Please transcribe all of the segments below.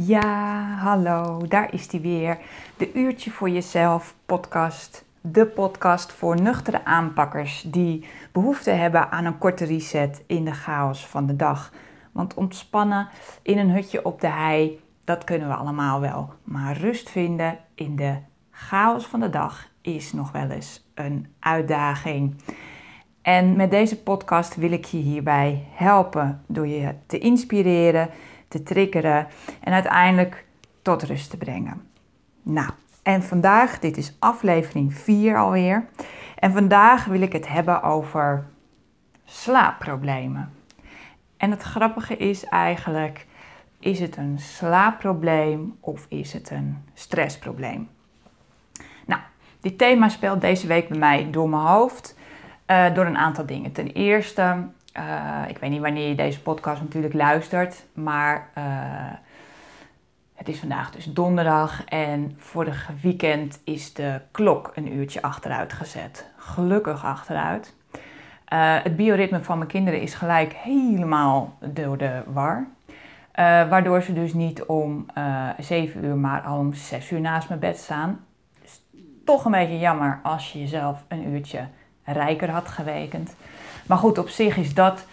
Ja, hallo, daar is die weer. De Uurtje voor Jezelf podcast. De podcast voor nuchtere aanpakkers die behoefte hebben aan een korte reset in de chaos van de dag. Want ontspannen in een hutje op de hei, dat kunnen we allemaal wel. Maar rust vinden in de chaos van de dag is nog wel eens een uitdaging. En met deze podcast wil ik je hierbij helpen door je te inspireren, te triggeren en uiteindelijk tot rust te brengen. Nou, en vandaag, dit is aflevering 4 alweer. En vandaag wil ik het hebben over slaapproblemen. En het grappige is eigenlijk, is het een slaapprobleem of is het een stressprobleem? Nou, dit thema speelt deze week bij mij door mijn hoofd. Uh, door een aantal dingen. Ten eerste, uh, ik weet niet wanneer je deze podcast natuurlijk luistert, maar uh, het is vandaag dus donderdag en vorig weekend is de klok een uurtje achteruit gezet. Gelukkig achteruit. het bioritme van mijn kinderen is gelijk helemaal door de war. waardoor ze dus niet om 7 uur, maar al om 6 uur naast mijn bed staan. Is toch een beetje jammer als je jezelf een uurtje rijker had gewekend. Maar goed, op zich is dat,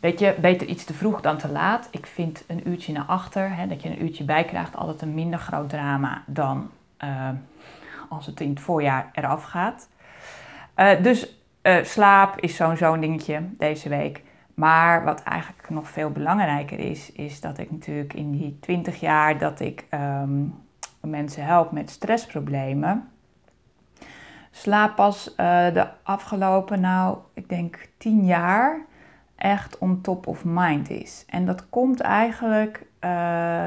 weet je, beter iets te vroeg dan te laat. Ik vind een uurtje naar achter, hè, dat je een uurtje bij krijgt, altijd een minder groot drama dan uh, als het in het voorjaar eraf gaat. Uh, dus uh, slaap is zo'n zo'n dingetje deze week. Maar wat eigenlijk nog veel belangrijker is, is dat ik natuurlijk in die 20 jaar dat ik um, mensen help met stressproblemen, slaap pas uh, de afgelopen, nou, ik denk tien jaar echt on top of mind is. En dat komt eigenlijk. Uh,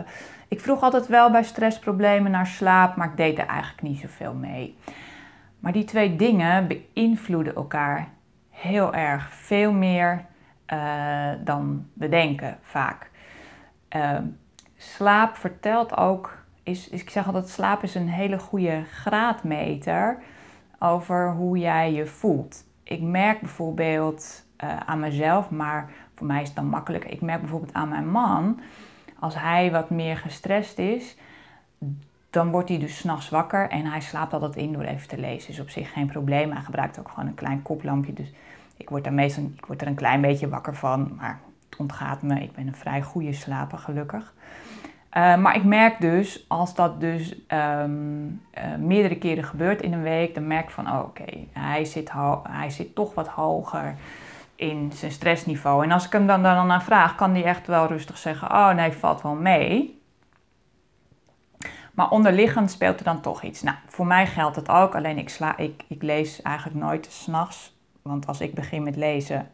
ik vroeg altijd wel bij stressproblemen naar slaap, maar ik deed er eigenlijk niet zoveel mee. Maar die twee dingen beïnvloeden elkaar heel erg, veel meer uh, dan we denken vaak. slaap vertelt ook, is, is, ik zeg altijd, slaap is een hele goede graadmeter over hoe jij je voelt. Ik merk bijvoorbeeld uh, aan mezelf, maar voor mij is het dan makkelijker. Ik merk bijvoorbeeld aan mijn man, als hij wat meer gestrest is, dan wordt hij dus s'nachts wakker en hij slaapt altijd in door even te lezen. Is op zich geen probleem. Hij gebruikt ook gewoon een klein koplampje. Dus ik word, daar meestal, ik word er een klein beetje wakker van, maar het ontgaat me. Ik ben een vrij goede slaper, gelukkig. Uh, maar ik merk dus, als dat dus um, uh, meerdere keren gebeurt in een week, dan merk ik van, oh, oké, hij, zit hij zit toch wat hoger in zijn stressniveau. En als ik hem dan, dan naar vraag, kan hij echt wel rustig zeggen, oh nee, valt wel mee. Maar onderliggend speelt er dan toch iets. Nou, voor mij geldt het ook, alleen ik, sla, ik, ik lees eigenlijk nooit s'nachts. Want als ik begin met lezen,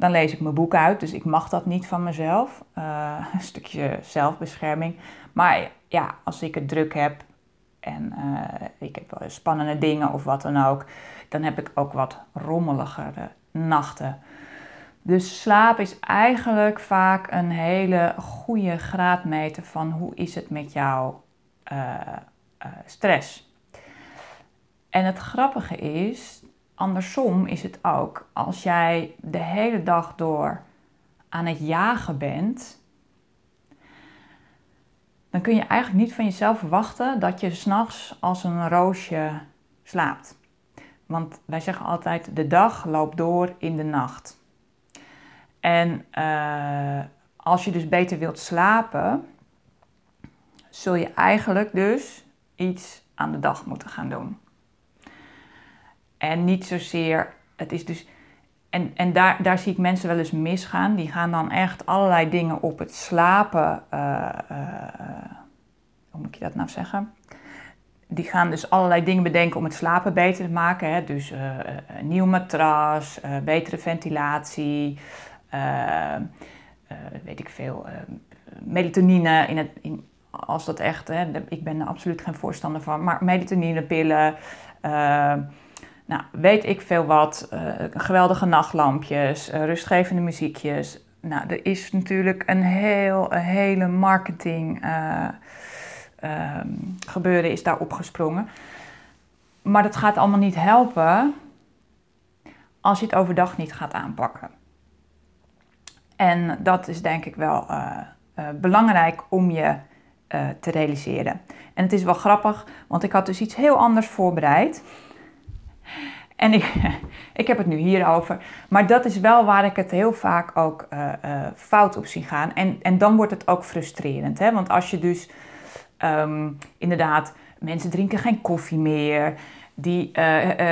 dan lees ik mijn boek uit, dus ik mag dat niet van mezelf. Uh, een stukje zelfbescherming. Maar ja, als ik het druk heb en uh, ik heb spannende dingen of wat dan ook, dan heb ik ook wat rommeligere nachten. Dus slaap is eigenlijk vaak een hele goede graadmeter van hoe is het met jouw uh, stress. En het grappige is andersom is het ook. Als jij de hele dag door aan het jagen bent, dan kun je eigenlijk niet van jezelf verwachten dat je s'nachts als een roosje slaapt. Want wij zeggen altijd: de dag loopt door in de nacht. En uh, als je dus beter wilt slapen, zul je eigenlijk dus iets aan de dag moeten gaan doen. En niet zozeer, het is dus. En, en daar, daar zie ik mensen wel eens misgaan. Die gaan dan echt allerlei dingen op het slapen. Uh, hoe moet je dat nou zeggen? Die gaan dus allerlei dingen bedenken om het slapen beter te maken. Hè? Dus uh, een nieuw matras, betere ventilatie, weet ik veel, melatonine in het. In, als dat echt, hè, ik ben er absoluut geen voorstander van, maar melatoninepillen. Nou, weet ik veel wat. Uh, geweldige nachtlampjes, uh, rustgevende muziekjes. Nou, er is natuurlijk een, heel, hele marketing uh, gebeuren is daar opgesprongen. Maar dat gaat allemaal niet helpen als je het overdag niet gaat aanpakken. En dat is denk ik wel belangrijk om je eh, te realiseren. En het is wel grappig, want ik had dus iets heel anders voorbereid. En ik, ik heb het nu hierover. Maar dat is wel waar ik het heel vaak ook uh, uh, fout op zie gaan. En, en dan wordt het ook frustrerend. Hè? Want als je dus um, inderdaad, mensen drinken geen koffie meer. Die uh,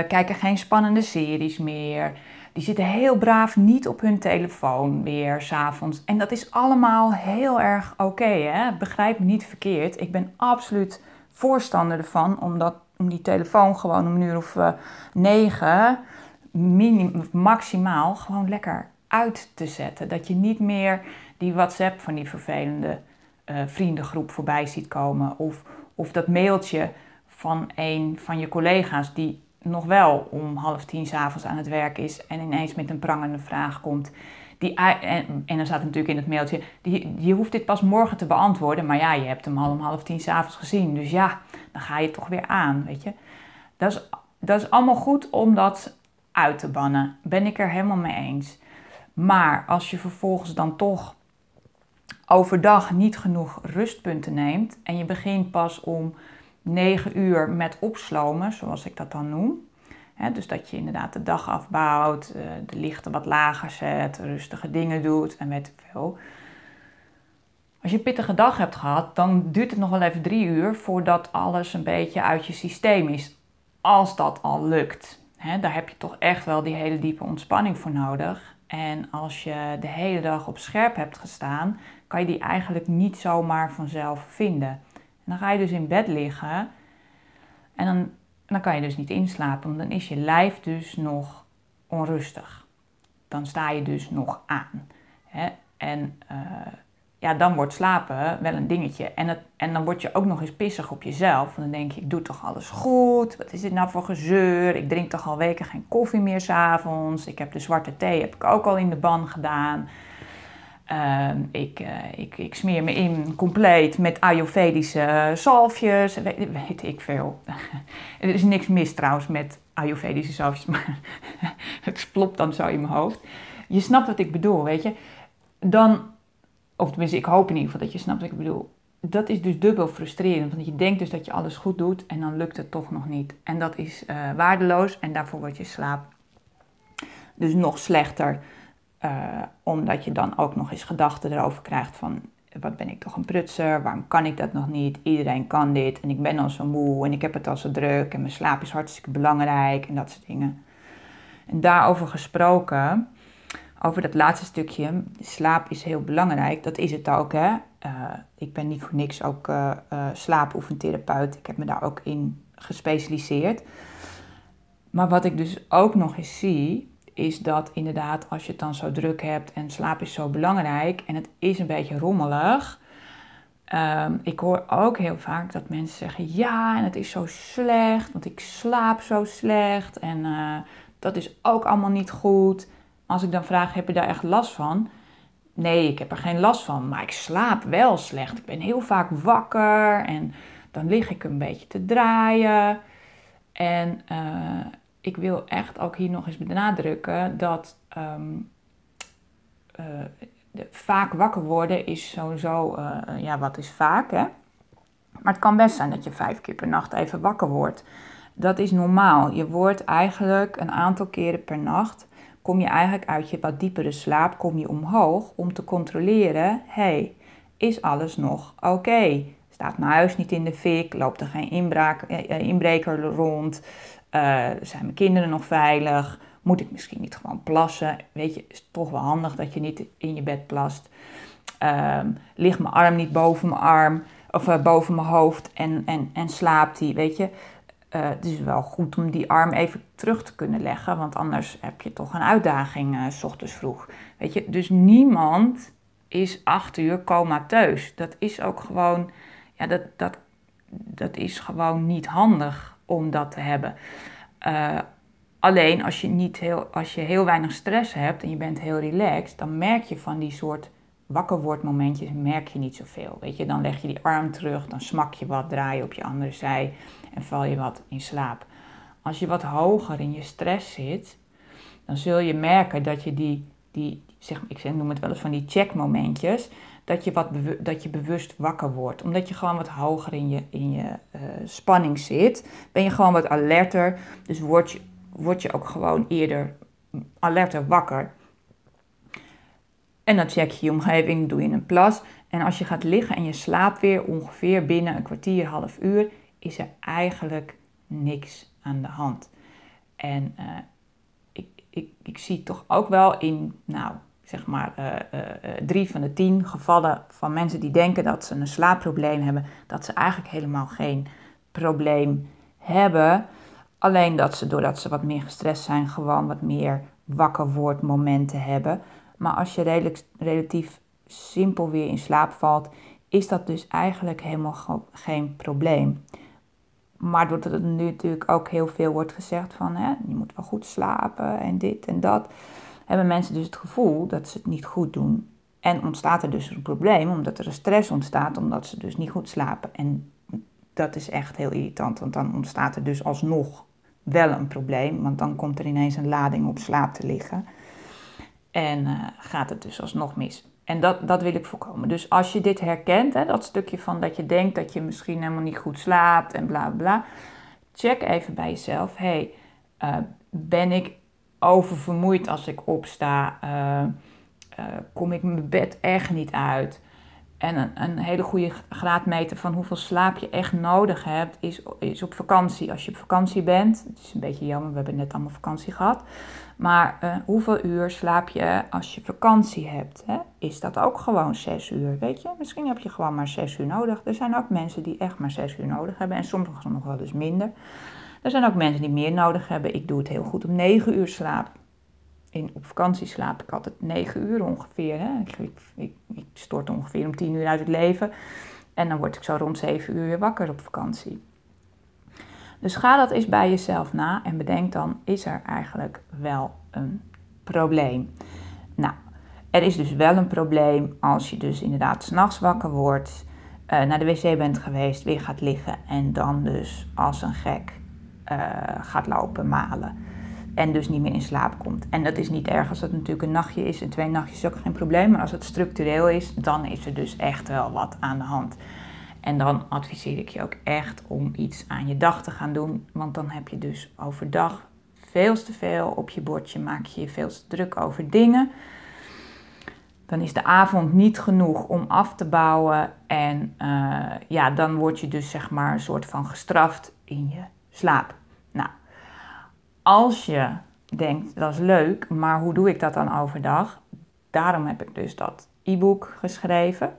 kijken geen spannende series meer. Die zitten heel braaf niet op hun telefoon meer s'avonds. En dat is allemaal heel erg oké. Okay, Begrijp me niet verkeerd. Ik ben absoluut voorstander ervan om, dat, om die telefoon gewoon om een uur of uh, negen, minim, maximaal, gewoon lekker uit te zetten. Dat je niet meer die WhatsApp van die vervelende uh, vriendengroep voorbij ziet komen. Of, of dat mailtje van een van je collega's die nog wel om half tien s'avonds aan het werk is en ineens met een prangende vraag komt. Die, en, en dan staat natuurlijk in het mailtje, die, je hoeft dit pas morgen te beantwoorden, maar ja, je hebt hem al om half tien s'avonds gezien. Dus ja, dan ga je toch weer aan, weet je. Dat is, dat is allemaal goed om dat uit te bannen. Ben ik er helemaal mee eens. Maar als je vervolgens dan toch overdag niet genoeg rustpunten neemt en je begint pas om 9 uur met opslomen, zoals ik dat dan noem. dus dat je inderdaad de dag afbouwt, eh, de lichten wat lager zet, rustige dingen doet en weet ik veel. Als je pittige dag hebt gehad, dan duurt het nog wel even drie uur voordat alles een beetje uit je systeem is. Als dat al lukt. daar heb je toch echt wel die hele diepe ontspanning voor nodig. En als je de hele dag op scherp hebt gestaan, kan je die eigenlijk niet zomaar vanzelf vinden dan ga je dus in bed liggen en dan, dan kan je dus niet inslapen, want dan is je lijf dus nog onrustig. Dan sta je dus nog aan. En uh, ja, dan wordt slapen wel een dingetje. En, het, en dan word je ook nog eens pissig op jezelf. Want dan denk je, ik doe toch alles goed? Wat is dit nou voor gezeur? Ik drink toch al weken geen koffie meer s'avonds. Ik heb de zwarte thee heb ik ook al in de ban gedaan. Ehm, ik, uh, ik, ik, smeer me in compleet met Ayurvedische zalfjes, weet, weet ik veel. er is niks mis trouwens met Ayurvedische zalfjes, maar het klopt dan zo in mijn hoofd. Je snapt wat ik bedoel, weet je. Dan, of tenminste, ik hoop in ieder geval dat je snapt wat ik bedoel. Dat is dus dubbel frustrerend, want je denkt dus dat je alles goed doet en dan lukt het toch nog niet. En dat is uh, waardeloos en daarvoor wordt je slaap dus nog slechter. Uh, omdat je dan ook nog eens gedachten erover krijgt van wat ben ik toch een prutser, waarom kan ik dat nog niet, iedereen kan dit en ik ben al zo moe en ik heb het al zo druk en mijn slaap is hartstikke belangrijk en dat soort dingen. En daarover gesproken, over dat laatste stukje, slaap is heel belangrijk, dat is het ook hè. Uh, ik ben niet voor niks ook uh, uh, slaapoefentherapeut, ik heb me daar ook in gespecialiseerd. Maar wat ik dus ook nog eens zie, is dat inderdaad als je het dan zo druk hebt en slaap is zo belangrijk en het is een beetje rommelig. Ehm, ik hoor ook heel vaak dat mensen zeggen: ja, en het is zo slecht, want ik slaap zo slecht en dat is ook allemaal niet goed. Als ik dan vraag: heb je daar echt last van? Nee, ik heb er geen last van, maar ik slaap wel slecht. Ik ben heel vaak wakker en dan lig ik een beetje te draaien. En uh, ik wil echt ook hier nog eens benadrukken dat uh, de, vaak wakker worden is sowieso, uh, ja, wat is vaak, hè? Maar het kan best zijn dat je vijf keer per nacht even wakker wordt. Dat is normaal. Je wordt eigenlijk een aantal keren per nacht, kom je eigenlijk uit je wat diepere slaap, kom je omhoog om te controleren, hey, is alles nog oké? Staat mijn huis niet in de fik? Loopt er geen inbraak, inbreker rond? Uh, zijn mijn kinderen nog veilig? Moet ik misschien niet gewoon plassen? Weet je, is toch wel handig dat je niet in je bed plast. Uh, ligt mijn arm niet boven mijn arm of boven mijn hoofd en, en, en slaapt die, weet je? Uh, het is wel goed om die arm even terug te kunnen leggen, want anders heb je toch een uitdaging s ochtends vroeg. Weet je, dus niemand is acht uur comateus. Dat is ook gewoon, ja, dat, dat, dat is gewoon niet handig om dat te hebben. Uh, alleen als je, niet heel, als je heel weinig stress hebt en je bent heel relaxed, dan merk je van die soort wakker wordt momentjes merk je niet zoveel. Weet je, dan leg je die arm terug, dan smak je wat, draai je op je andere zij en val je wat in slaap. Als je wat hoger in je stress zit, dan zul je merken dat je die, die zeg, ik noem het wel eens van die checkmomentjes, dat je, wat dat je bewust wakker wordt. Omdat je gewoon wat hoger in je, in je uh, spanning zit. Ben je gewoon wat alerter. Dus word je, word je ook gewoon eerder alerter wakker. En dan check je je omgeving, doe je een plas. En als je gaat liggen en je slaapt weer ongeveer binnen een kwartier, half uur, is er eigenlijk niks aan de hand. En uh, ik, ik, ik zie toch ook wel in, nou, zeg maar, uh, uh, drie van de tien gevallen van mensen die denken dat ze een slaapprobleem hebben, dat ze eigenlijk helemaal geen probleem hebben. Alleen dat ze, doordat ze wat meer gestrest zijn, gewoon wat meer wakker momenten hebben. Maar als je relatief simpel weer in slaap valt, is dat dus eigenlijk helemaal geen probleem. Maar doordat er nu natuurlijk ook heel veel wordt gezegd van hè, je moet wel goed slapen en dit en dat, hebben mensen dus het gevoel dat ze het niet goed doen. En ontstaat er dus een probleem omdat er een stress ontstaat omdat ze dus niet goed slapen. En dat is echt heel irritant, want dan ontstaat er dus alsnog wel een probleem, want dan komt er ineens een lading op slaap te liggen. En uh, gaat het dus alsnog mis. En dat, dat wil ik voorkomen. Dus als je dit herkent, hè, dat stukje van dat je denkt dat je misschien helemaal niet goed slaapt en bla bla, check even bij jezelf: hey, uh, ben ik oververmoeid als ik opsta? Uh, kom ik mijn bed echt niet uit? En een, een, hele goede graadmeter van hoeveel slaap je echt nodig hebt, is, is op vakantie. Als je op vakantie bent, het is een beetje jammer, we hebben net allemaal vakantie gehad. Maar uh, hoeveel uur slaap je als je vakantie hebt? Hè? Is dat ook gewoon zes uur? Weet je, misschien heb je gewoon maar zes uur nodig. Er zijn ook mensen die echt maar zes uur nodig hebben en sommigen nog wel eens minder. Er zijn ook mensen die meer nodig hebben. Ik doe het heel goed om negen uur slaap in, op vakantie slaap ik altijd negen uur ongeveer. Hè. Ik, ik, stort ongeveer om tien uur uit het leven. En dan word ik zo rond zeven uur weer wakker op vakantie. Dus ga dat eens bij jezelf na en bedenk dan, is er eigenlijk wel een probleem? Nou, er is dus wel een probleem als je dus inderdaad s'nachts wakker wordt, uh, naar de wc bent geweest, weer gaat liggen en dan dus als een gek uh, gaat lopen malen en dus niet meer in slaap komt. En dat is niet erg als het natuurlijk een nachtje is en twee nachtjes is ook geen probleem. Maar als het structureel is, dan is er dus echt wel wat aan de hand. En dan adviseer ik je ook echt om iets aan je dag te gaan doen. Want dan heb je dus overdag veel te veel op je bordje. Maak je je veel te druk over dingen. Dan is de avond niet genoeg om af te bouwen. En uh, ja, dan word je dus zeg maar een soort van gestraft in je slaap. Als je denkt, dat is leuk, maar hoe doe ik dat dan overdag? Daarom heb ik dus dat e-book geschreven.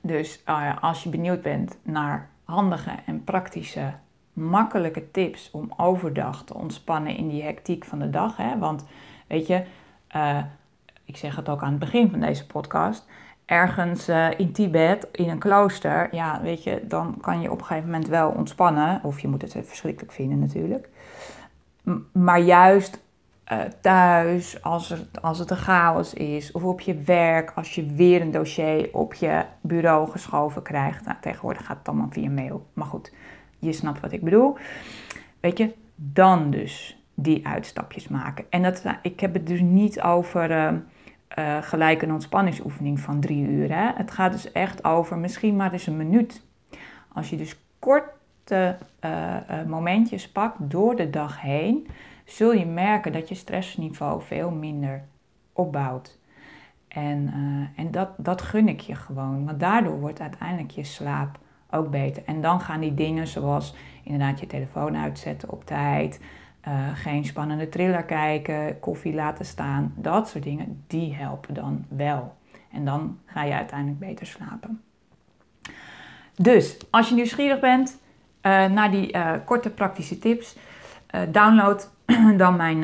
Dus uh, als je benieuwd bent naar handige en praktische, makkelijke tips om overdag te ontspannen in die hectiek van de dag. Hè? Want weet je, uh, ik zeg het ook aan het begin van deze podcast. Ergens uh, in Tibet, in een klooster, ja, weet je, dan kan je op een gegeven moment wel ontspannen. Of je moet het verschrikkelijk vinden natuurlijk. Maar juist uh, thuis, als, er, als het een chaos is, of op je werk, als je weer een dossier op je bureau geschoven krijgt. Nou, tegenwoordig gaat het allemaal via mail. Maar goed, je snapt wat ik bedoel. Weet je, dan dus die uitstapjes maken. En dat, ik heb het dus niet over uh, uh, gelijk een ontspanningsoefening van drie uur. Hè. Het gaat dus echt over misschien maar eens een minuut. Als je dus kort uh, momentjes pakt door de dag heen, zul je merken dat je stressniveau veel minder opbouwt. En, uh, en dat, dat gun ik je gewoon, want daardoor wordt uiteindelijk je slaap ook beter. En dan gaan die dingen zoals inderdaad je telefoon uitzetten op tijd, geen spannende thriller kijken, koffie laten staan, dat soort dingen, die helpen dan wel. En dan ga je uiteindelijk beter slapen. Dus als je nieuwsgierig bent, naar die uh, korte praktische tips. Uh, download dan mijn,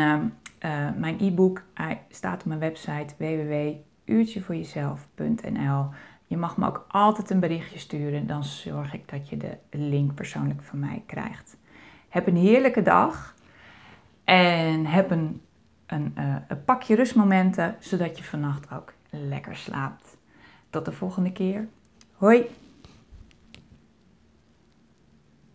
mijn e-book. Hij staat op mijn website www.uurtjevoorjezelf.nl. Je mag me ook altijd een berichtje sturen. Dan zorg ik dat je de link persoonlijk van mij krijgt. Heb een heerlijke dag. En heb een, een pakje rustmomenten. Zodat je vannacht ook lekker slaapt. Tot de volgende keer. Hoi!